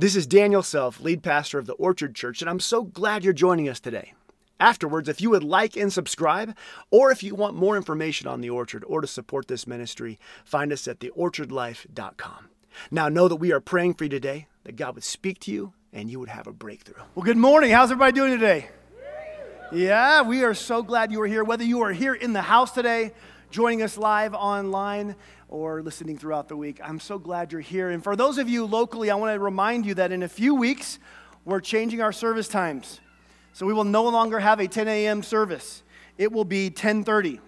This is Daniel Self, lead pastor of the Orchard Church, and I'm so glad you're joining us today. Afterwards, if you would like and subscribe, or if you want more information on the Orchard or to support this ministry, find us at theorchardlife.com. Now, know that we are praying for you today, that God would speak to you and you would have a breakthrough. Well, good morning. How's everybody doing today? Yeah, we are so glad you are here. Whether you are here in the house today, joining us live online, or listening throughout the week, I'm so glad you're here. And for those of you locally, I want to remind you that in a few weeks, we're changing our service times. So we will no longer have a 10 a.m. service. It will be 10:30.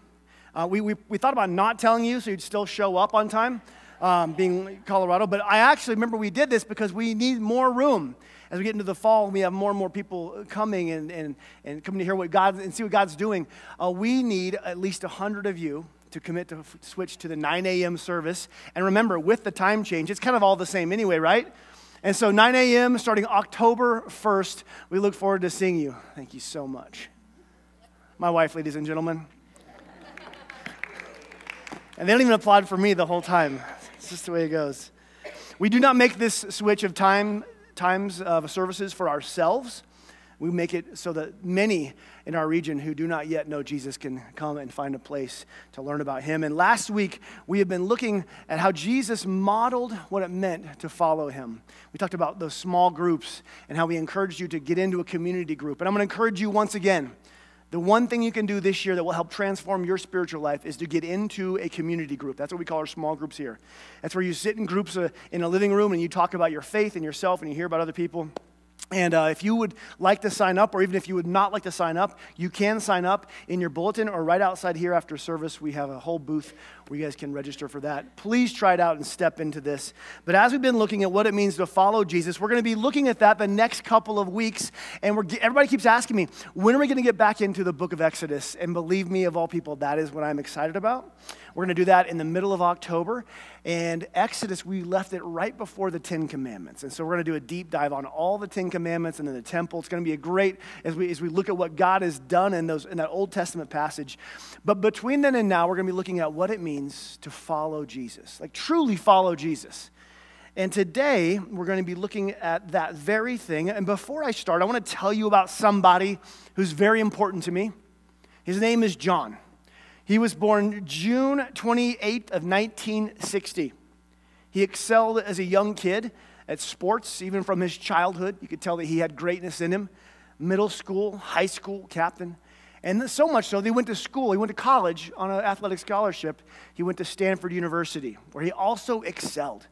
Uh, we, we, we thought about not telling you so you'd still show up on time, um, being Colorado. But I actually remember we did this because we need more room as we get into the fall, we have more and more people coming and, and, and coming to hear what God and see what God's doing. Uh, we need at least 100 of you to commit to f- switch to the 9 a.m. service. And remember, with the time change, it's kind of all the same anyway, right? And so 9 a.m. starting October 1st, we look forward to seeing you. Thank you so much. My wife, ladies and gentlemen. And they don't even applaud for me the whole time. It's just the way it goes. We do not make this switch of time times of services for ourselves. We make it so that many in our region who do not yet know Jesus can come and find a place to learn about him. And last week, we have been looking at how Jesus modeled what it meant to follow him. We talked about those small groups and how we encouraged you to get into a community group. And I'm going to encourage you once again the one thing you can do this year that will help transform your spiritual life is to get into a community group. That's what we call our small groups here. That's where you sit in groups uh, in a living room and you talk about your faith and yourself and you hear about other people. And uh, if you would like to sign up, or even if you would not like to sign up, you can sign up in your bulletin or right outside here after service. We have a whole booth where you guys can register for that. Please try it out and step into this. But as we've been looking at what it means to follow Jesus, we're going to be looking at that the next couple of weeks. And we're, everybody keeps asking me, when are we going to get back into the book of Exodus? And believe me, of all people, that is what I'm excited about. We're going to do that in the middle of October. And Exodus, we left it right before the Ten Commandments. And so we're going to do a deep dive on all the Ten Commandments and then the temple. It's going to be a great, as we, as we look at what God has done in, those, in that Old Testament passage. But between then and now, we're going to be looking at what it means to follow Jesus, like truly follow Jesus. And today, we're going to be looking at that very thing. And before I start, I want to tell you about somebody who's very important to me. His name is John. He was born June 28th of 1960. He excelled as a young kid at sports, even from his childhood. You could tell that he had greatness in him. Middle school, high school captain. And so much so, they went to school, he went to college on an athletic scholarship. He went to Stanford University, where he also excelled.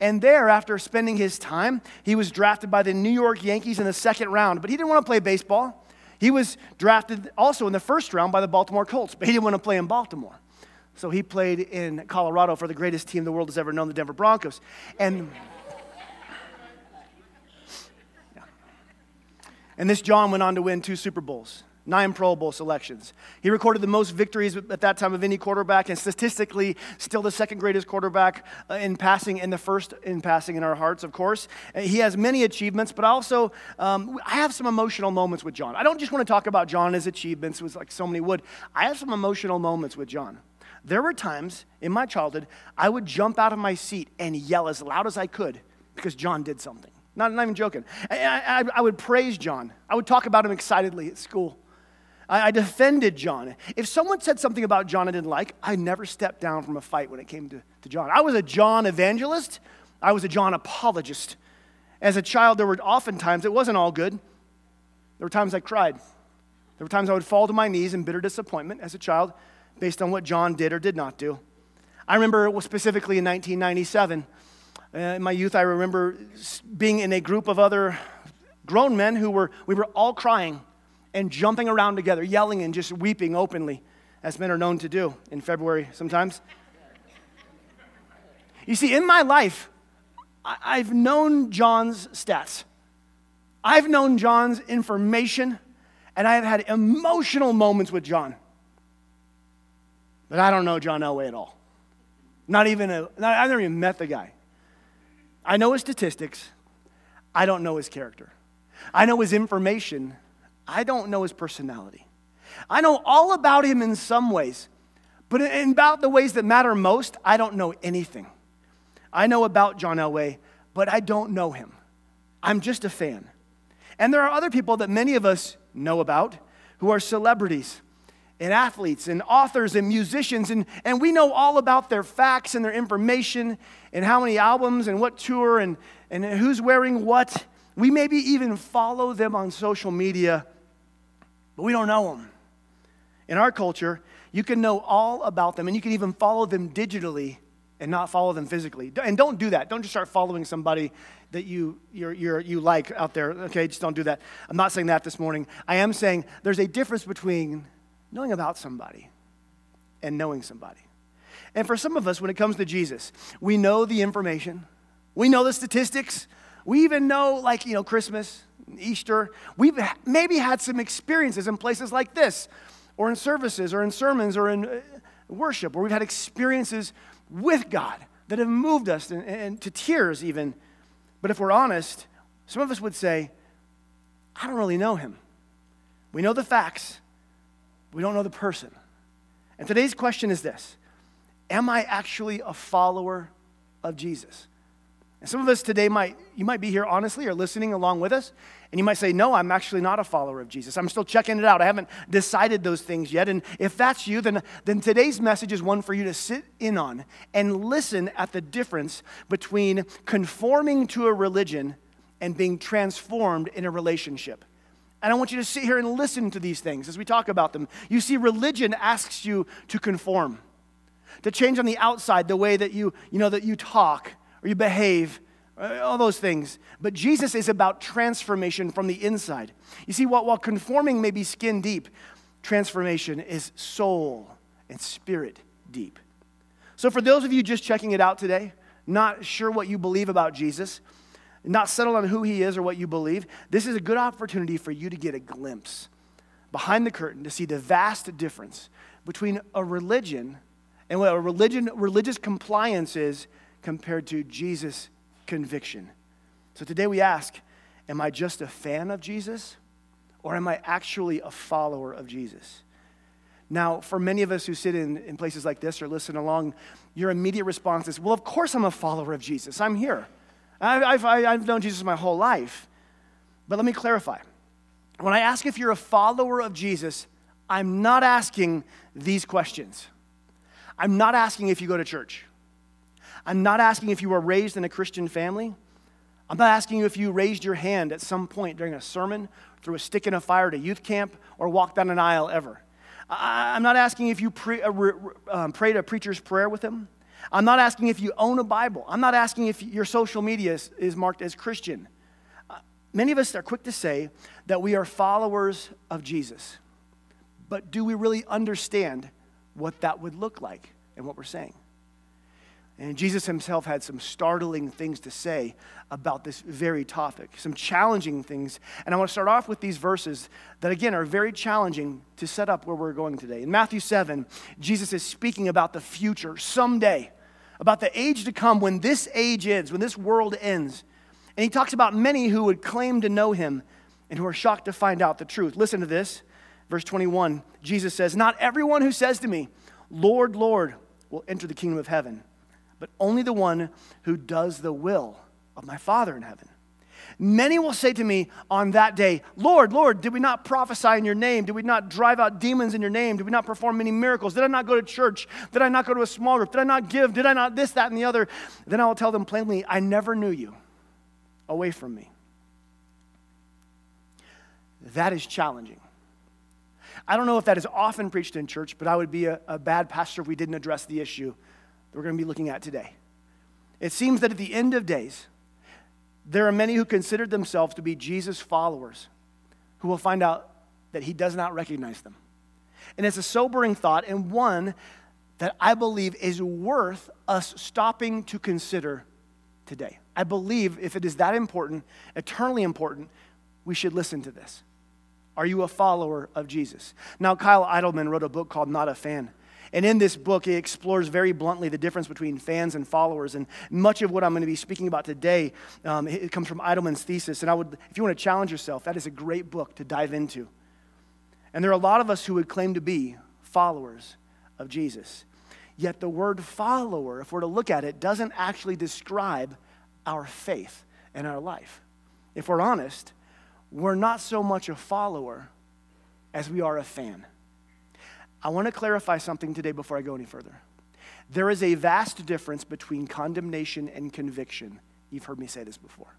And there, after spending his time, he was drafted by the New York Yankees in the second round. But he didn't want to play baseball. He was drafted also in the first round by the Baltimore Colts, but he didn't want to play in Baltimore. So he played in Colorado for the greatest team the world has ever known, the Denver Broncos. And, yeah. and this John went on to win two Super Bowls nine Pro Bowl selections. He recorded the most victories at that time of any quarterback, and statistically, still the second greatest quarterback uh, in passing and the first in passing in our hearts, of course. Uh, he has many achievements, but also, um, I have some emotional moments with John. I don't just want to talk about John and his achievements, was like so many would. I have some emotional moments with John. There were times in my childhood I would jump out of my seat and yell as loud as I could because John did something. Not, not even joking. I, I, I would praise John. I would talk about him excitedly at school. I, defended John. If someone said something about John I didn't like, I never stepped down from a fight when it came to, to John. I was a John evangelist, I was a John apologist. As a child, there were often times it wasn't all good. There were times I cried. There were times I would fall to my knees in bitter disappointment as a child based on what John did or did not do. I remember specifically in 1997, uh, in my youth, I remember being in a group of other grown men who were, we were all crying and jumping around together, yelling and just weeping openly, as men are known to do in February sometimes. You see, in my life, I've known John's stats. I've known John's information, and I have had emotional moments with John. But I don't know John Elway at all. Not even a, not, I've never even met the guy. I know his statistics. I don't know his character. I know his information, I don't know his personality. I know all about him in some ways, but in about the ways that matter most, I don't know anything. I know about John Elway, but I don't know him. I'm just a fan. And there are other people that many of us know about who are celebrities and athletes and authors and musicians, and, and we know all about their facts and their information and how many albums and what tour and, and who's wearing what. We maybe even follow them on social media, but we don't know them. In our culture, you can know all about them and you can even follow them digitally and not follow them physically. And don't do that. Don't just start following somebody that you, you're, you're, you like out there. Okay, just don't do that. I'm not saying that this morning. I am saying there's a difference between knowing about somebody and knowing somebody. And for some of us, when it comes to Jesus, we know the information, we know the statistics, we even know, like, you know, Christmas, Easter. We've maybe had some experiences in places like this, or in services, or in sermons, or in uh, worship, where we've had experiences with God that have moved us and, and to tears, even. But if we're honest, some of us would say, I don't really know him. We know the facts, we don't know the person. And today's question is this Am I actually a follower of Jesus? And some of us today might, you might be here honestly or listening along with us, and you might say, No, I'm actually not a follower of Jesus. I'm still checking it out. I haven't decided those things yet. And if that's you, then, then today's message is one for you to sit in on and listen at the difference between conforming to a religion and being transformed in a relationship. And I want you to sit here and listen to these things as we talk about them. You see, religion asks you to conform, to change on the outside the way that you, you know, that you talk or you behave, uh, all those things. But Jesus is about transformation from the inside. You see, while, while conforming may be skin deep, transformation is soul and spirit deep. So, for those of you just checking it out today, not sure what you believe about Jesus, not settled on who he is or what you believe, this is a good opportunity for you to get a glimpse behind the curtain to see the vast difference between a religion and what a religion, religious compliance is compared to Jesus' conviction. So today we ask Am I just a fan of Jesus or am I actually a follower of Jesus? Now, for many of us who sit in, in places like this or listen along, your immediate response is, Well, of course I'm a follower of Jesus. I'm here. I've, I've, I've known Jesus my whole life. But let me clarify. When I ask if you're a follower of Jesus, I'm not asking these questions. I'm not asking if you go to church. I'm not asking if you were raised in a Christian family. I'm not asking you if you raised your hand at some point during a sermon, threw a stick in a fire at a youth camp, or walked down an aisle ever. I'm not asking if you pre, uh, um, prayed a preacher's prayer with him. I'm not asking if you own a Bible. I'm not asking if your social media is, is marked as Christian. Uh, many of us are quick to say that we are followers of Jesus. But do we really understand what that would look like and what we're saying? And Jesus himself had some startling things to say about this very topic, some challenging things. And I want to start off with these verses that, again, are very challenging to set up where we're going today. In Matthew 7, Jesus is speaking about the future, someday, about the age to come when this age ends, when this world ends. And he talks about many who would claim to know him and who are shocked to find out the truth. Listen to this. Verse 21, Jesus says, Not everyone who says to me, Lord, Lord, will enter the kingdom of heaven but only the one who does the will of my Father in heaven. Many will say to me on that day, Lord, Lord, did we not prophesy in your name? Did we not drive out demons in your name? Did we not perform many miracles? Did I not go to church? Did I not go to a small group? Did I not give? Did I not this, that, and the other? Then I will tell them plainly, I never knew you. Away from me. That is challenging. I don't know if that is often preached in church, but I would be a, a bad pastor if we didn't address the issue that we're going to be looking at today. It seems that at the end of days, there are many who consider themselves to be Jesus' followers who will find out that he does not recognize them. And it's a sobering thought and one that I believe is worth us stopping to consider today. I believe if it is that important, eternally important, we should listen to this. Are you a follower of Jesus? Now, Kyle Idleman wrote a book called Not a Fan. And in this book, he explores very bluntly the difference between fans and followers. And much of what I'm going to be speaking about today, um, it comes from Idleman's thesis. And I would, if you want to challenge yourself, that is a great book to dive into. And there are a lot of us who would claim to be followers of Jesus. Yet the word follower, if we're to look at it, doesn't actually describe our faith and our life. if we're honest, we're not so much a follower as we are a fan. I want to clarify something today before I go any further. There is a vast difference between condemnation and conviction. You've heard me say this before.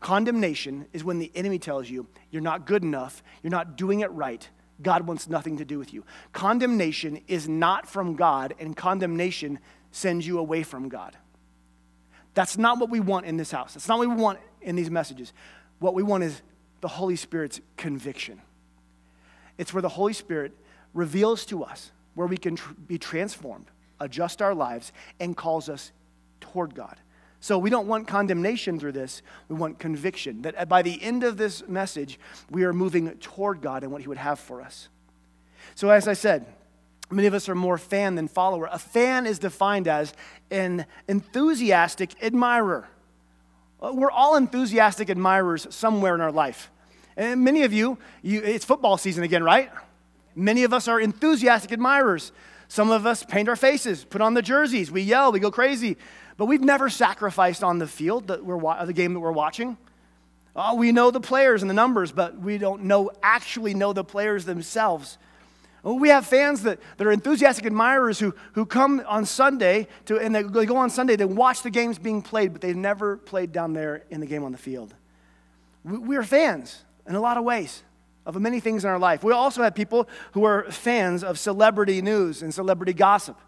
Condemnation is when the enemy tells you you're not good enough, you're not doing it right, God wants nothing to do with you. Condemnation is not from God, and condemnation sends you away from God. That's not what we want in this house. That's not what we want in these messages. What we want is the Holy Spirit's conviction. It's where the Holy Spirit reveals to us where we can tr- be transformed, adjust our lives, and calls us toward God. So we don't want condemnation through this. We want conviction. That by the end of this message, we are moving toward God and what He would have for us. So, as I said, many of us are more fan than follower. A fan is defined as an enthusiastic admirer. Uh, we're all enthusiastic admirers somewhere in our life. And many of you, you it's football season again, right? Many of us are enthusiastic admirers. Some of us paint our faces, put on the jerseys, we yell, we go crazy. But we've never sacrificed on the field, that we're, the game that we're watching. Oh, we know the players and the numbers, but we don't know, actually know the players themselves. Oh, we have fans that, that are enthusiastic admirers who, who come on Sunday to, and they, they go on Sunday, they watch the games being played, but they've never played down there in the game on the field. We, we are fans in a lot of ways of many things in our life. We also have people who are fans of celebrity news and celebrity gossip.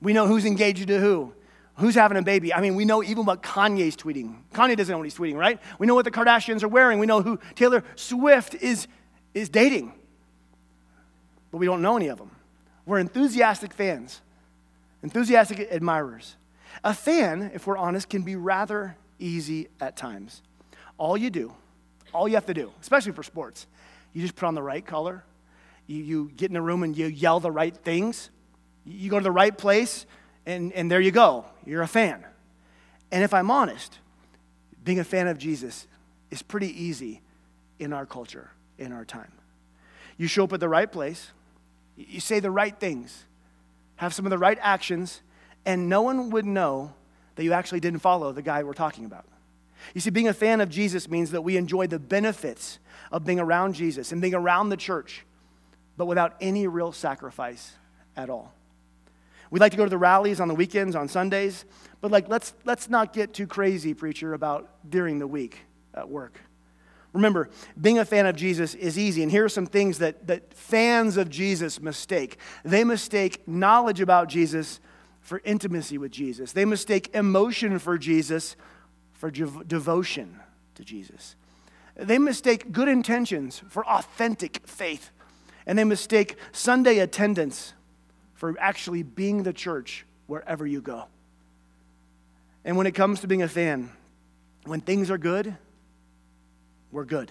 We know who's engaged to who, who's having a baby. I mean, we know even what Kanye's tweeting. Kanye doesn't know what he's tweeting, right? We know what the Kardashians are wearing. We know who Taylor Swift is, is dating. But we don't know any of them. We're enthusiastic fans, enthusiastic admirers. A fan, if we're honest, can be rather easy at times. All you do, all you have to do, especially for sports, you just put on the right color. You, you get in a room and you yell the right things. You go to the right place, and, and there you go. You're a fan. And if I'm honest, being a fan of Jesus is pretty easy in our culture, in our time. You show up at the right place, you say the right things, have some of the right actions, and no one would know that you actually didn't follow the guy we're talking about. You see, being a fan of Jesus means that we enjoy the benefits of being around Jesus and being around the church, but without any real sacrifice at all. We like to go to the rallies on the weekends, on Sundays, but like let's let's not get too crazy, preacher, about during the week at work. Remember, being a fan of Jesus is easy, and here are some things that, that fans of Jesus mistake. They mistake knowledge about Jesus for intimacy with Jesus. They mistake emotion for Jesus for devotion to Jesus. They mistake good intentions for authentic faith. And they mistake Sunday attendance for actually being the church wherever you go. And when it comes to being a fan, when things are good, we're good.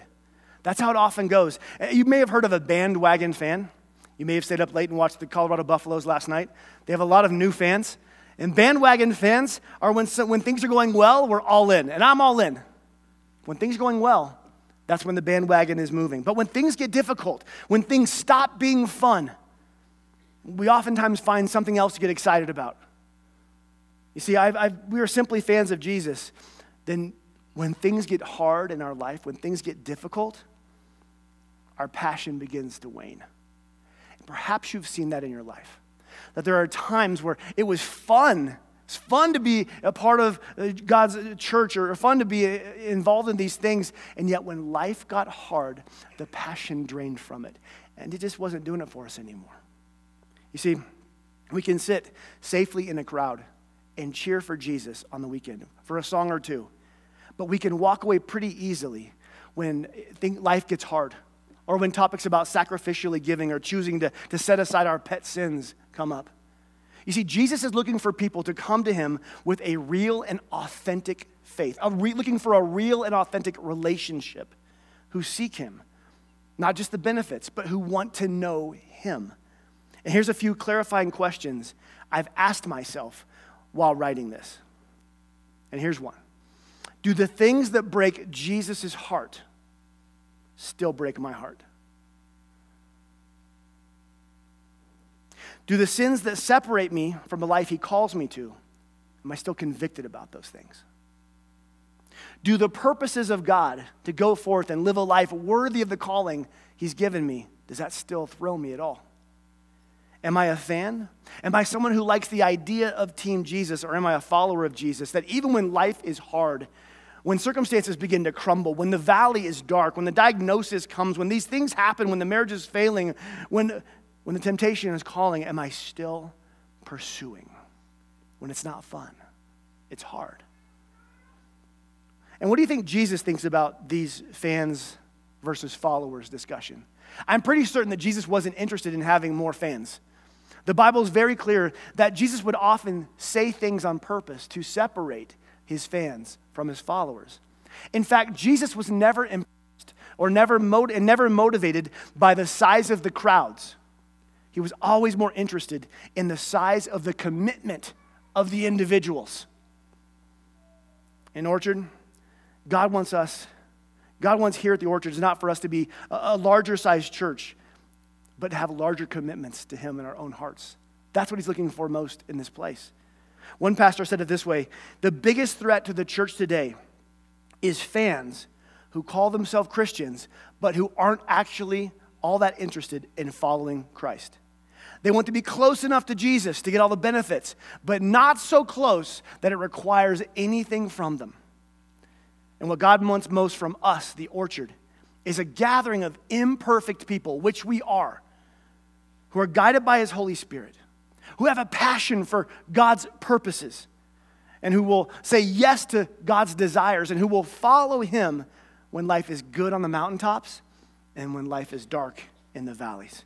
That's how it often goes. Eh, you may have heard of a bandwagon fan. You may have stayed up late and watched the Colorado Buffaloes last night. They have a lot of new fans. And bandwagon fans are when, when things are going well, we're all in. And I'm all in. When things are going well, that's when the bandwagon is moving. But when things get difficult, when things stop being fun, we oftentimes find something else to get excited about. You see, I've, I've, we are simply fans of Jesus. Then, when things get hard in our life, when things get difficult, our passion begins to wane. Perhaps you've seen that in your life that there are times where it was fun. It's fun to be a part of uh, God's church or fun to be uh, involved in these things. And yet, when life got hard, the passion drained from it. And it just wasn't doing it for us anymore. You see, we can sit safely in a crowd and cheer for Jesus on the weekend for a song or two. But we can walk away pretty easily when life gets hard or when topics about sacrificially giving or choosing to, to set aside our pet sins come up. You see, Jesus is looking for people to come to him with a real and authentic faith, re- looking for a real and authentic relationship, who seek him, not just the benefits, but who want to know him. And here's a few clarifying questions I've asked myself while writing this. And here's one Do the things that break Jesus' heart still break my heart? Do the sins that separate me from the life He calls me to, am I still convicted about those things? do the purposes of God to go forth and live a life worthy of the calling He's given me, does that still thrill me at all? Am I a fan? Am I someone who likes the idea of Team Jesus, or am I a follower of Jesus? That even when life is hard, when circumstances begin to crumble, when the valley is dark, when the diagnosis comes, when these things happen, when the marriage is failing, when, when the temptation is calling, am I still pursuing? When it's not fun, it's hard. And what do you think Jesus thinks about these fans versus followers discussion? I'm pretty certain that Jesus wasn't interested in having more fans. The Bible is very clear that Jesus would often say things on purpose to separate his fans from his followers. In fact, Jesus was never impressed or never, mot- never motivated by the size of the crowds. He was always more interested in the size of the commitment of the individuals. In Orchard, God wants us, God wants here at the Orchard, is not for us to be a larger sized church, but to have larger commitments to Him in our own hearts. That's what He's looking for most in this place. One pastor said it this way The biggest threat to the church today is fans who call themselves Christians, but who aren't actually all that interested in following Christ. They want to be close enough to Jesus to get all the benefits, but not so close that it requires anything from them. And what God wants most from us, the orchard, is a gathering of imperfect people, which we are, who are guided by His Holy Spirit, who have a passion for God's purposes, and who will say yes to God's desires, and who will follow Him when life is good on the mountaintops and when life is dark in the valleys.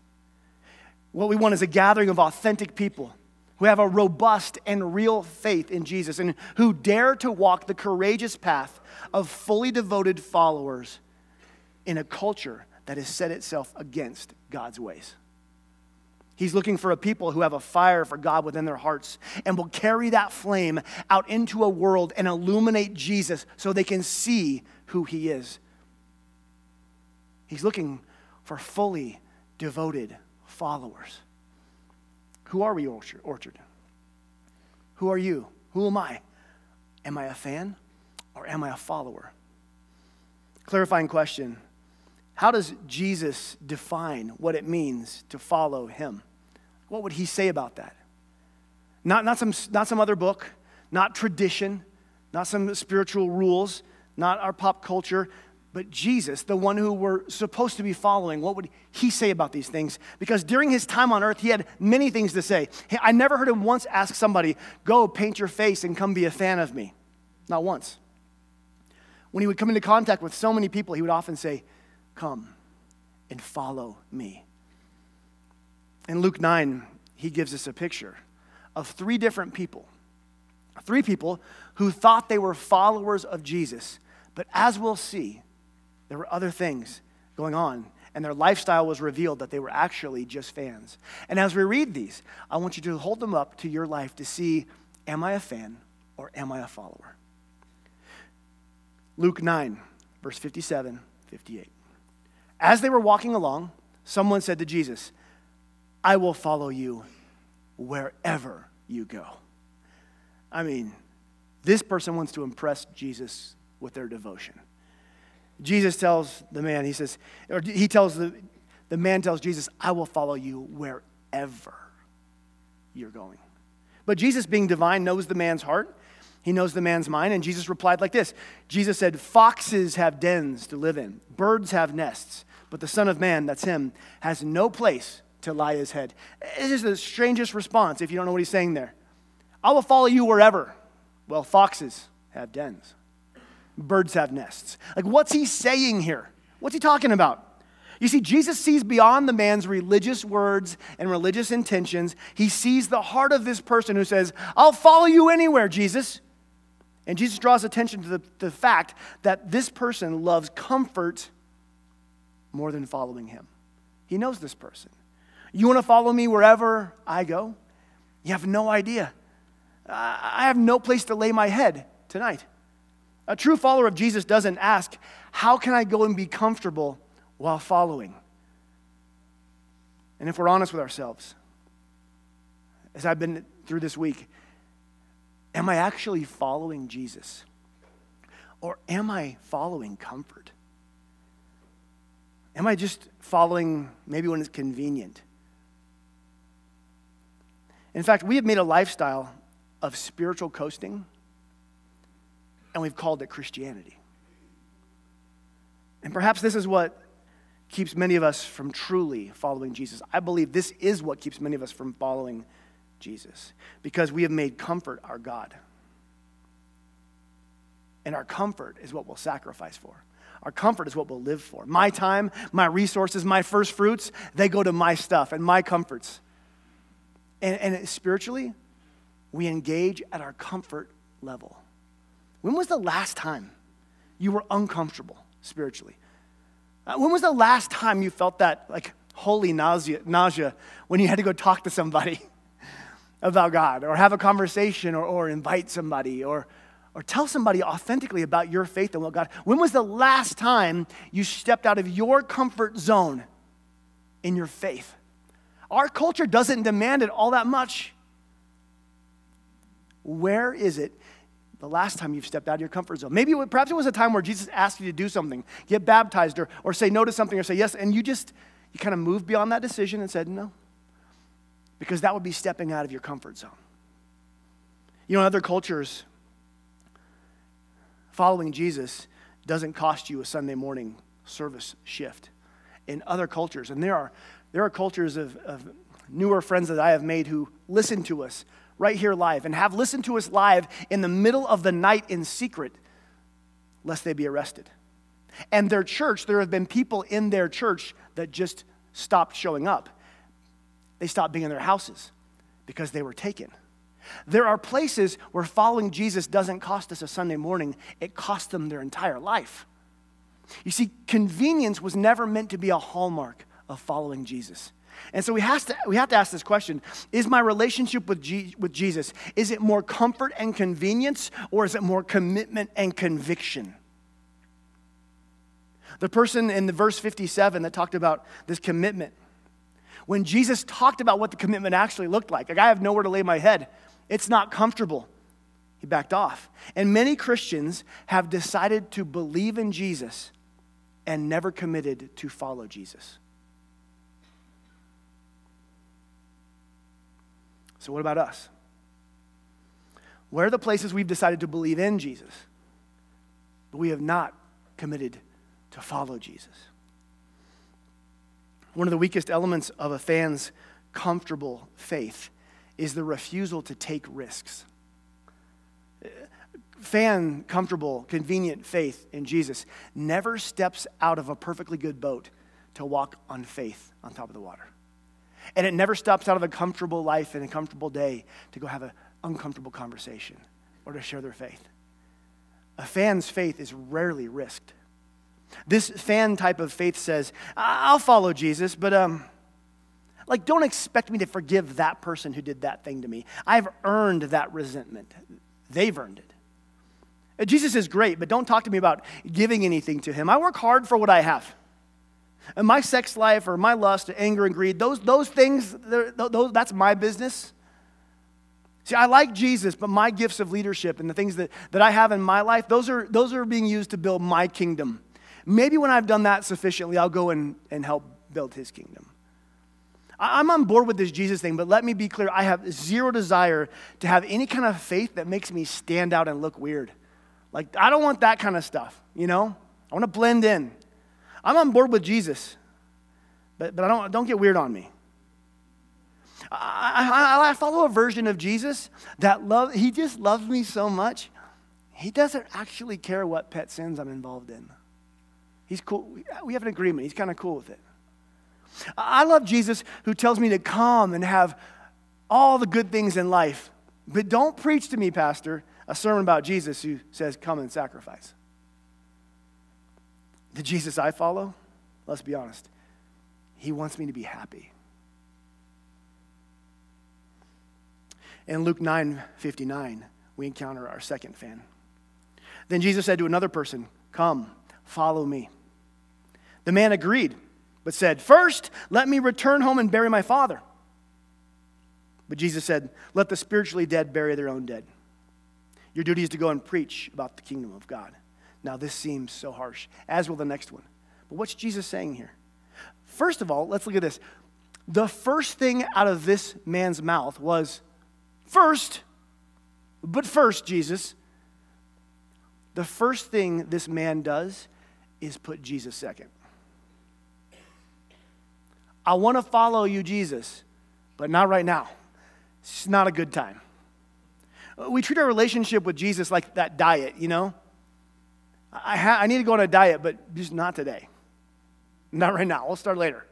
What we want is a gathering of authentic people who have a robust and real faith in Jesus and who dare to walk the courageous path of fully devoted followers in a culture that has set itself against God's ways. He's looking for a people who have a fire for God within their hearts and will carry that flame out into a world and illuminate Jesus so they can see who he is. He's looking for fully devoted followers. Who are we, Orchard? Who are you? Who am I? Am I a fan or am I a follower? Clarifying question How does Jesus define what it means to follow him? What would he say about that? Not, not, some, not some other book, not tradition, not some spiritual rules, not our pop culture, but Jesus, the one who we're supposed to be following, what would he say about these things? Because during his time on earth, he had many things to say. I never heard him once ask somebody, Go paint your face and come be a fan of me. Not once. When he would come into contact with so many people, he would often say, Come and follow me. In Luke 9, he gives us a picture of three different people. Three people who thought they were followers of Jesus. But as we'll see, there were other things going on, and their lifestyle was revealed that they were actually just fans. And as we read these, I want you to hold them up to your life to see am I a fan or am I a follower? Luke 9, verse 57, 58. As they were walking along, someone said to Jesus, I will follow you wherever you go. I mean, this person wants to impress Jesus with their devotion. Jesus tells the man, he says, or he tells the, the man tells Jesus, I will follow you wherever you're going. But Jesus, being divine, knows the man's heart. He knows the man's mind. And Jesus replied like this Jesus said, Foxes have dens to live in, birds have nests, but the Son of Man, that's him, has no place to lie his head. It's just the strangest response if you don't know what he's saying there. I will follow you wherever. Well, foxes have dens birds have nests. Like, what's he saying here? What's he talking about? You see, Jesus sees beyond the man's religious words and religious intentions. He sees the heart of this person who says, I'll follow you anywhere, Jesus. And Jesus draws attention to the, the fact that this person loves comfort more than following him. He knows this person. You want to follow me wherever I go? You have no idea. I have no place to lay my head tonight. A true follower of Jesus doesn't ask, How can I go and be comfortable while following? And if we're honest with ourselves, as I've been through this week, am I actually following Jesus? Or am I following comfort? Am I just following maybe when it's convenient? In fact, we have made a lifestyle of spiritual coasting, and we've called it Christianity. And perhaps this is what keeps many of us from truly following Jesus. I believe this is what keeps many of us from following Jesus because we have made comfort our God. And our comfort is what we'll sacrifice for. Our comfort is what we'll live for. My time, my resources, my first fruits, they go to my stuff and my comforts. And, and spiritually, we engage at our comfort level. When was the last time you were uncomfortable spiritually? Uh, when was the last time you felt that like holy nausea, nausea when you had to go talk to somebody about God or have a conversation or, or invite somebody or or tell somebody authentically about your faith and what God. When was the last time you stepped out of your comfort zone in your faith? Our culture doesn't demand it all that much. Where is it the last time you've stepped out of your comfort zone? Maybe perhaps it was a time where Jesus asked you to do something, get baptized, or, or say no to something, or say yes, and you just you kind of moved beyond that decision and said no. Because that would be stepping out of your comfort zone. You know, in other cultures, following Jesus doesn't cost you a Sunday morning service shift. In other cultures, and there are, there are cultures of, of newer friends that I have made who listen to us right here live and have listened to us live in the middle of the night in secret, lest they be arrested. And their church, there have been people in their church that just stopped showing up. They stopped being in their houses because they were taken. There are places where following Jesus doesn't cost us a Sunday morning, it costs them their entire life. You see, convenience was never meant to be a hallmark of following Jesus. And so we have to, we have to ask this question Is my relationship with, G, with Jesus, is it more comfort and convenience, or is it more commitment and conviction? The person in the verse 57 that talked about this commitment, when Jesus talked about what the commitment actually looked like, like I have nowhere to lay my head, it's not comfortable. He backed off. And many Christians have decided to believe in Jesus and never committed to follow Jesus. So, what about us? Where are the places we've decided to believe in Jesus, but we have not committed to follow Jesus? One of the weakest elements of a fan's comfortable faith is the refusal to take risks. Fan, comfortable, convenient faith in Jesus never steps out of a perfectly good boat to walk on faith on top of the water. And it never steps out of a comfortable life and a comfortable day to go have an uncomfortable conversation or to share their faith. A fan's faith is rarely risked. This fan type of faith says, I'll follow Jesus, but um, like, don't expect me to forgive that person who did that thing to me. I've earned that resentment. They've earned it. Uh, Jesus is great, but don't talk to me about giving anything to him. I work hard for what I have. And my sex life or my lust, or anger, and greed, those, those things, those, that's my business. See, I like Jesus, but my gifts of leadership and the things that, that I have in my life, those are, those are being used to build my kingdom. Maybe when I've done that sufficiently, I'll go and, and help build his kingdom. I'm on board with this Jesus thing, but let me be clear. I have zero desire to have any kind of faith that makes me stand out and look weird. Like, I don't want that kind of stuff, you know? I want to blend in. I'm on board with Jesus, but, but I don't, don't get weird on me. I, I, I follow a version of Jesus that love, he just loves me so much, he doesn't actually care what pet sins I'm involved in. He's cool. We have an agreement. He's kind of cool with it. I love Jesus who tells me to come and have all the good things in life. But don't preach to me, Pastor, a sermon about Jesus who says, come and sacrifice. The Jesus I follow, let's be honest, he wants me to be happy. In Luke 9 59, we encounter our second fan. Then Jesus said to another person, Come, follow me. The man agreed but said, First, let me return home and bury my father. But Jesus said, Let the spiritually dead bury their own dead. Your duty is to go and preach about the kingdom of God. Now, this seems so harsh, as will the next one. But what's Jesus saying here? First of all, let's look at this. The first thing out of this man's mouth was, First, but first, Jesus, the first thing this man does is put Jesus second. I want to follow you, Jesus, but not right now. It's not a good time. We treat our relationship with Jesus like that diet, you know? I, ha- I need to go on a diet, but just not today. Not right now. I'll start later.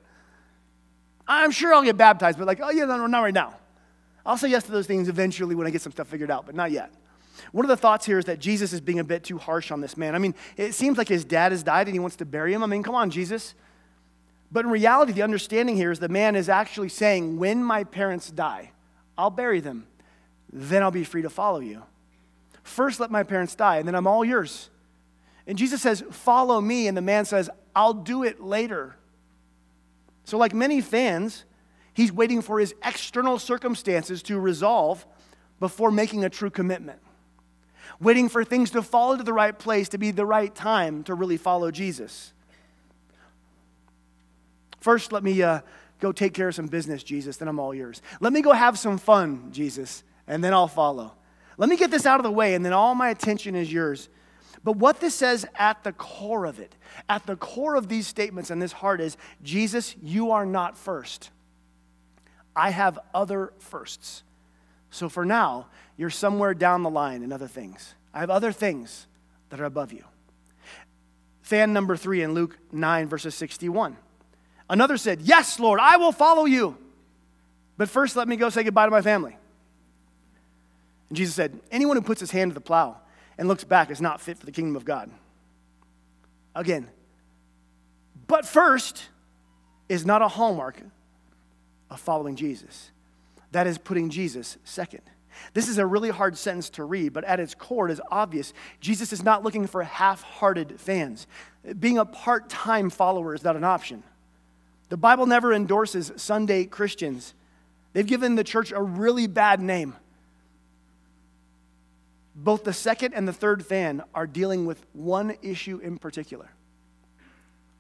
I'm sure I'll get baptized, but like, oh, yeah, no, not right now. I'll say yes to those things eventually when I get some stuff figured out, but not yet. One of the thoughts here is that Jesus is being a bit too harsh on this man. I mean, it seems like his dad has died and he wants to bury him. I mean, come on, Jesus. But in reality, the understanding here is the man is actually saying, when my parents die, I'll bury them. Then I'll be free to follow you. First, let my parents die, and then I'm all yours. And Jesus says, Follow me. And the man says, I'll do it later. So, like many fans, he's waiting for his external circumstances to resolve before making a true commitment. Waiting for things to fall into the right place to be the right time to really follow Jesus. First, let me uh, go take care of some business, Jesus, then I'm all yours. Let me go have some fun, Jesus, and then I'll follow. Let me get this out of the way, and then all my attention is yours. But what this says at the core of it, at the core of these statements and this heart is Jesus, you are not first. I have other firsts. So for now, you're somewhere down the line in other things. I have other things that are above you. Fan number three in Luke 9, verses 61. Another said, Yes, Lord, I will follow you. But first, let me go say goodbye to my family. And Jesus said, Anyone who puts his hand to the plow and looks back is not fit for the kingdom of God. Again, but first is not a hallmark of following Jesus. That is putting Jesus second. This is a really hard sentence to read, but at its core, it is obvious. Jesus is not looking for half hearted fans. Being a part time follower is not an option. The Bible never endorses Sunday Christians, they've given the church a really bad name. Both the second and the third fan are dealing with one issue in particular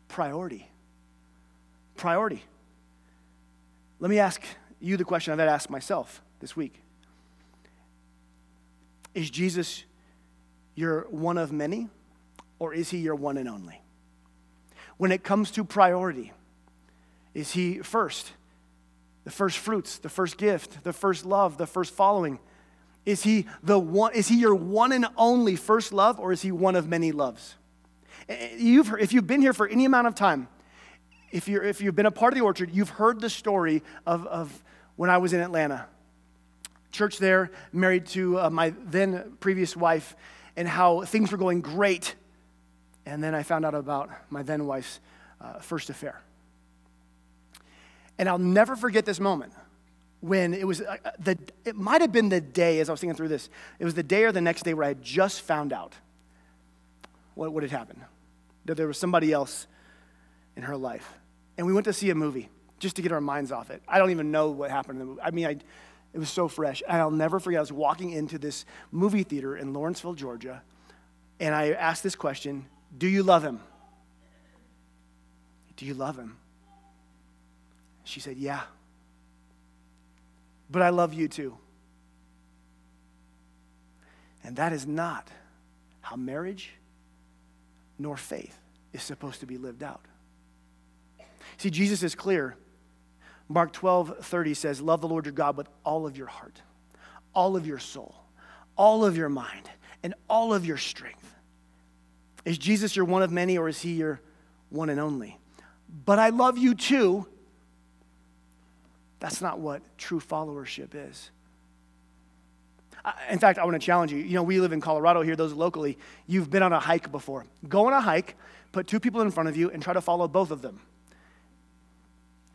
priority. Priority. Let me ask you the question I've asked myself this week Is Jesus your one of many, or is he your one and only? When it comes to priority, is he first? The first fruits, the first gift, the first love, the first following? Is he, the one, is he your one and only first love, or is he one of many loves? You've, if you've been here for any amount of time, if, you're, if you've been a part of the orchard, you've heard the story of, of when I was in Atlanta. Church there, married to uh, my then previous wife, and how things were going great. And then I found out about my then wife's uh, first affair. And I'll never forget this moment when it was uh, uh, the it might have been the day as I was thinking through this. It was the day or the next day where I had just found out what, what had happened. That there was somebody else in her life. And we went to see a movie just to get our minds off it. I don't even know what happened in the movie. I mean, I, it was so fresh. And I'll never forget, I was walking into this movie theater in Lawrenceville, Georgia, and I asked this question Do you love him? Do you love him? She said, Yeah but I love you too. And that is not how marriage nor faith is supposed to be lived out. See, Jesus is clear. Mark 12, 30 says, Love the Lord your God with all of your heart, all of your soul, all of your mind, and all of your strength. Is Jesus your one of many, or is he your one and only? But I love you too that's not what true followership is. In fact, I want to challenge you. You know, we live in Colorado here, those locally. You've been on a hike before. Go on a hike, put two people in front of you, and try to follow both of them.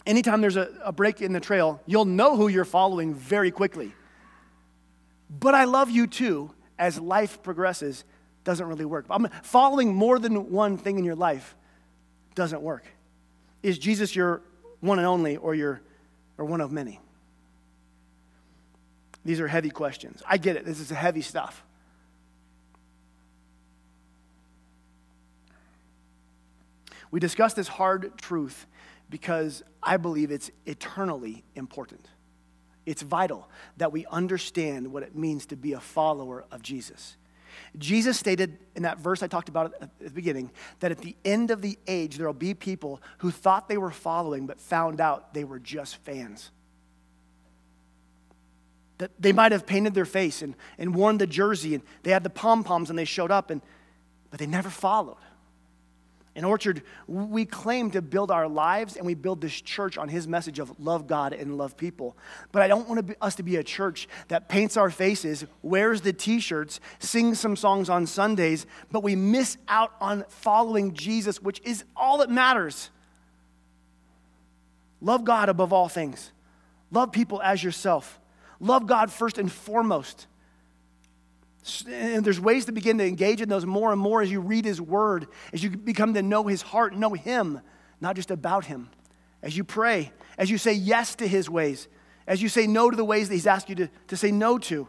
Anytime there's a, a break in the trail, you'll know who you're following very quickly. But I love you too, as life progresses, doesn't really work. I'm following more than one thing in your life doesn't work. Is Jesus your one and only or your or one of many? These are heavy questions. I get it. This is heavy stuff. We discuss this hard truth because I believe it's eternally important. It's vital that we understand what it means to be a follower of Jesus. Jesus stated in that verse I talked about at the beginning that at the end of the age, there will be people who thought they were following but found out they were just fans. That they might have painted their face and, and worn the jersey and they had the pom poms and they showed up, and, but they never followed. In Orchard, we claim to build our lives and we build this church on his message of love God and love people. But I don't want us to be a church that paints our faces, wears the t shirts, sings some songs on Sundays, but we miss out on following Jesus, which is all that matters. Love God above all things, love people as yourself, love God first and foremost. And there's ways to begin to engage in those more and more as you read His Word, as you become to know His heart, know Him, not just about Him. As you pray, as you say yes to His ways, as you say no to the ways that He's asked you to, to say no to,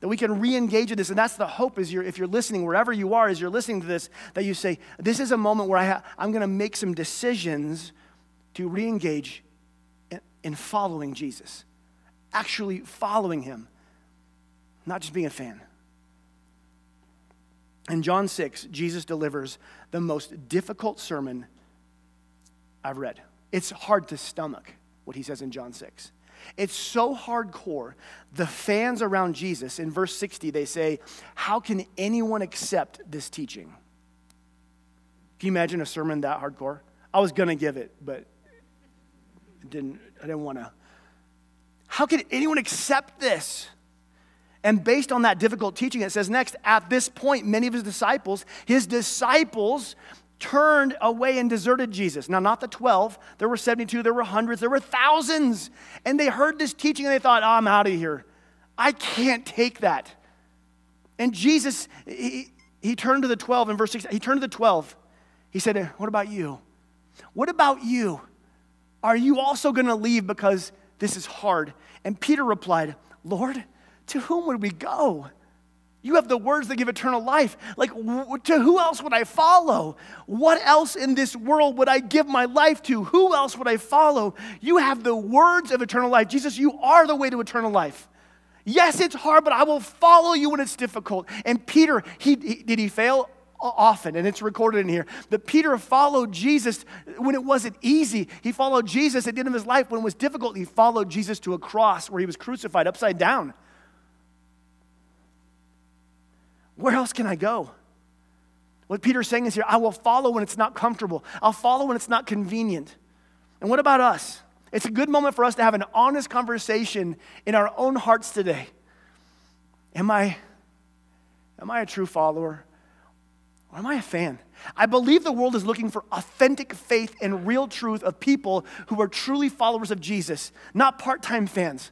that we can re engage in this. And that's the hope is you're, if you're listening, wherever you are, as you're listening to this, that you say, This is a moment where I ha- I'm going to make some decisions to re engage in, in following Jesus, actually following Him, not just being a fan. In John 6, Jesus delivers the most difficult sermon I've read. It's hard to stomach what he says in John 6. It's so hardcore. The fans around Jesus, in verse 60, they say, How can anyone accept this teaching? Can you imagine a sermon that hardcore? I was going to give it, but didn't, I didn't want to. How can anyone accept this? And based on that difficult teaching, it says next, at this point, many of his disciples, his disciples turned away and deserted Jesus. Now, not the 12, there were 72, there were hundreds, there were thousands. And they heard this teaching and they thought, oh, I'm out of here. I can't take that. And Jesus, he, he turned to the 12 in verse 6, he turned to the 12. He said, What about you? What about you? Are you also going to leave because this is hard? And Peter replied, Lord, to whom would we go? You have the words that give eternal life. Like, w- to who else would I follow? What else in this world would I give my life to? Who else would I follow? You have the words of eternal life. Jesus, you are the way to eternal life. Yes, it's hard, but I will follow you when it's difficult. And Peter, he, he did he fail? often, and it's recorded in here. But Peter followed Jesus when it wasn't easy. He followed Jesus at the end of his life when it was difficult. He followed Jesus to a cross where he was crucified upside down. Where else can I go? What Peter's saying is here I will follow when it's not comfortable, I'll follow when it's not convenient. And what about us? It's a good moment for us to have an honest conversation in our own hearts today. Am I, am I a true follower? Or am I a fan? I believe the world is looking for authentic faith and real truth of people who are truly followers of Jesus, not part time fans.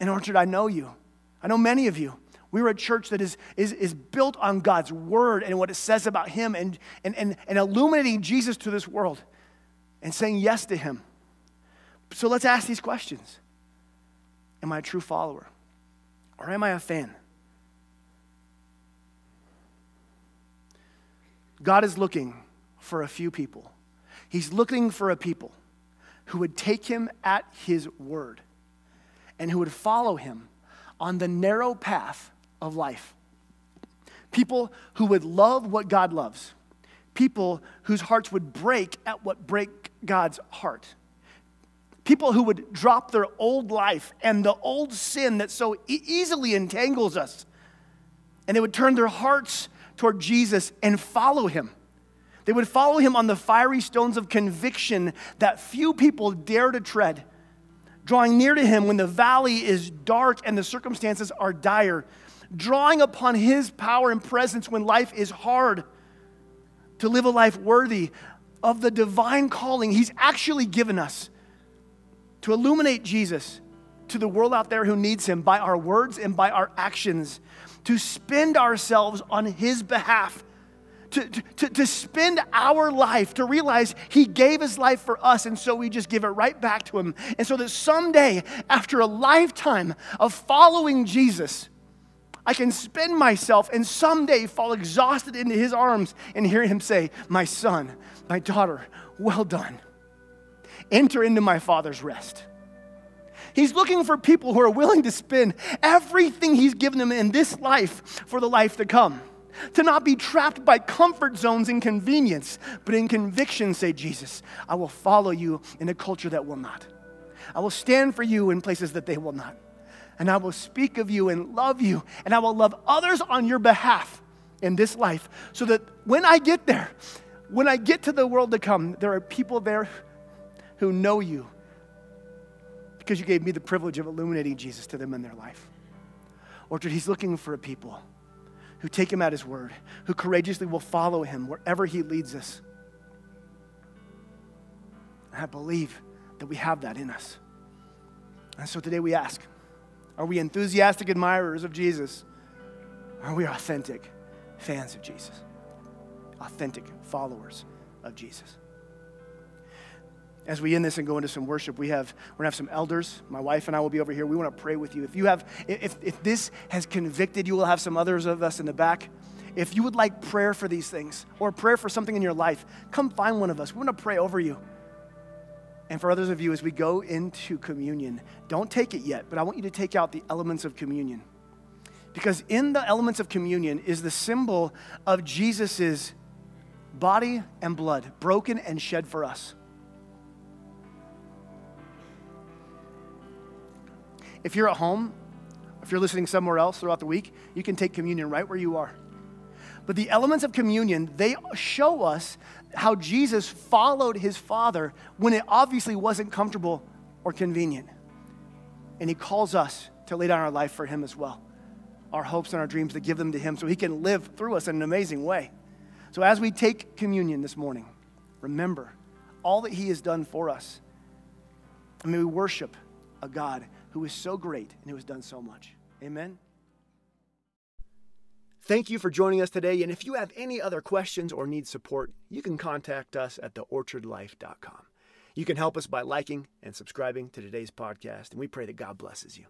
In Orchard, I know you. I know many of you. We are a church that is, is, is built on God's word and what it says about Him and, and, and, and illuminating Jesus to this world and saying yes to Him. So let's ask these questions Am I a true follower? Or am I a fan? God is looking for a few people. He's looking for a people who would take him at his word and who would follow him on the narrow path of life. People who would love what God loves. People whose hearts would break at what break God's heart. People who would drop their old life and the old sin that so e- easily entangles us. And they would turn their hearts toward Jesus and follow him. They would follow him on the fiery stones of conviction that few people dare to tread, drawing near to him when the valley is dark and the circumstances are dire, drawing upon His power and presence when life is hard, to live a life worthy of the divine calling He's actually given us to illuminate Jesus to the world out there who needs Him by our words and by our actions, to spend ourselves on His behalf. To, to, to spend our life to realize he gave his life for us and so we just give it right back to him and so that someday after a lifetime of following jesus I can spend myself and someday fall exhausted into his arms and hear him say, My son, my daughter, well done. Enter into my father's rest. He's looking for people who are willing to spend everything he's given them in this life for the life to come. To not be trapped by comfort zones and convenience, but in conviction say, Jesus, I will follow you in a culture that will not. I will stand for you in places that they will not. And I will speak of you and love you, and I will love others on your behalf in this life, so that when I get there, when I get to the world to come, there are people there who know you because you gave me the privilege of illuminating Jesus to them in their life. Orchard, he's looking for a people who take him at his word, who courageously will follow him wherever he leads us. And I believe that we have that in us. And so today we ask are we enthusiastic admirers of Jesus? Are we authentic fans of Jesus? Authentic followers of Jesus? as we end this and go into some worship, we have we're gonna have some elders. My wife and I will be over here. We want to pray with you. If you have, if if this has convicted you, we'll have some others of us in the back. If you would like prayer for these things or prayer for something in your life, come find one of us. We want to pray over you. And for others of you, as we go into communion, don't take it yet, but I want you to take out the elements of communion. Because in the elements of communion is the symbol of Jesus' body and blood broken and shed for us. If you're at home, if you're listening somewhere else throughout the week, you can take communion right where you are. But the elements of communion, they show us how Jesus followed his Father when it obviously wasn't comfortable or convenient. And he calls us to lay down our life for him as well. Our hopes and our dreams to give them to him so he can live through us in an amazing way. So as we take communion this morning, remember all that he has done for us. And may we worship a God who is so great and who has done so much. Amen. Thank you for joining us today. And if you have any other questions or need support, you can contact us at theorchardlife.com. You can help us by liking and subscribing to today's podcast, and we pray that God blesses you.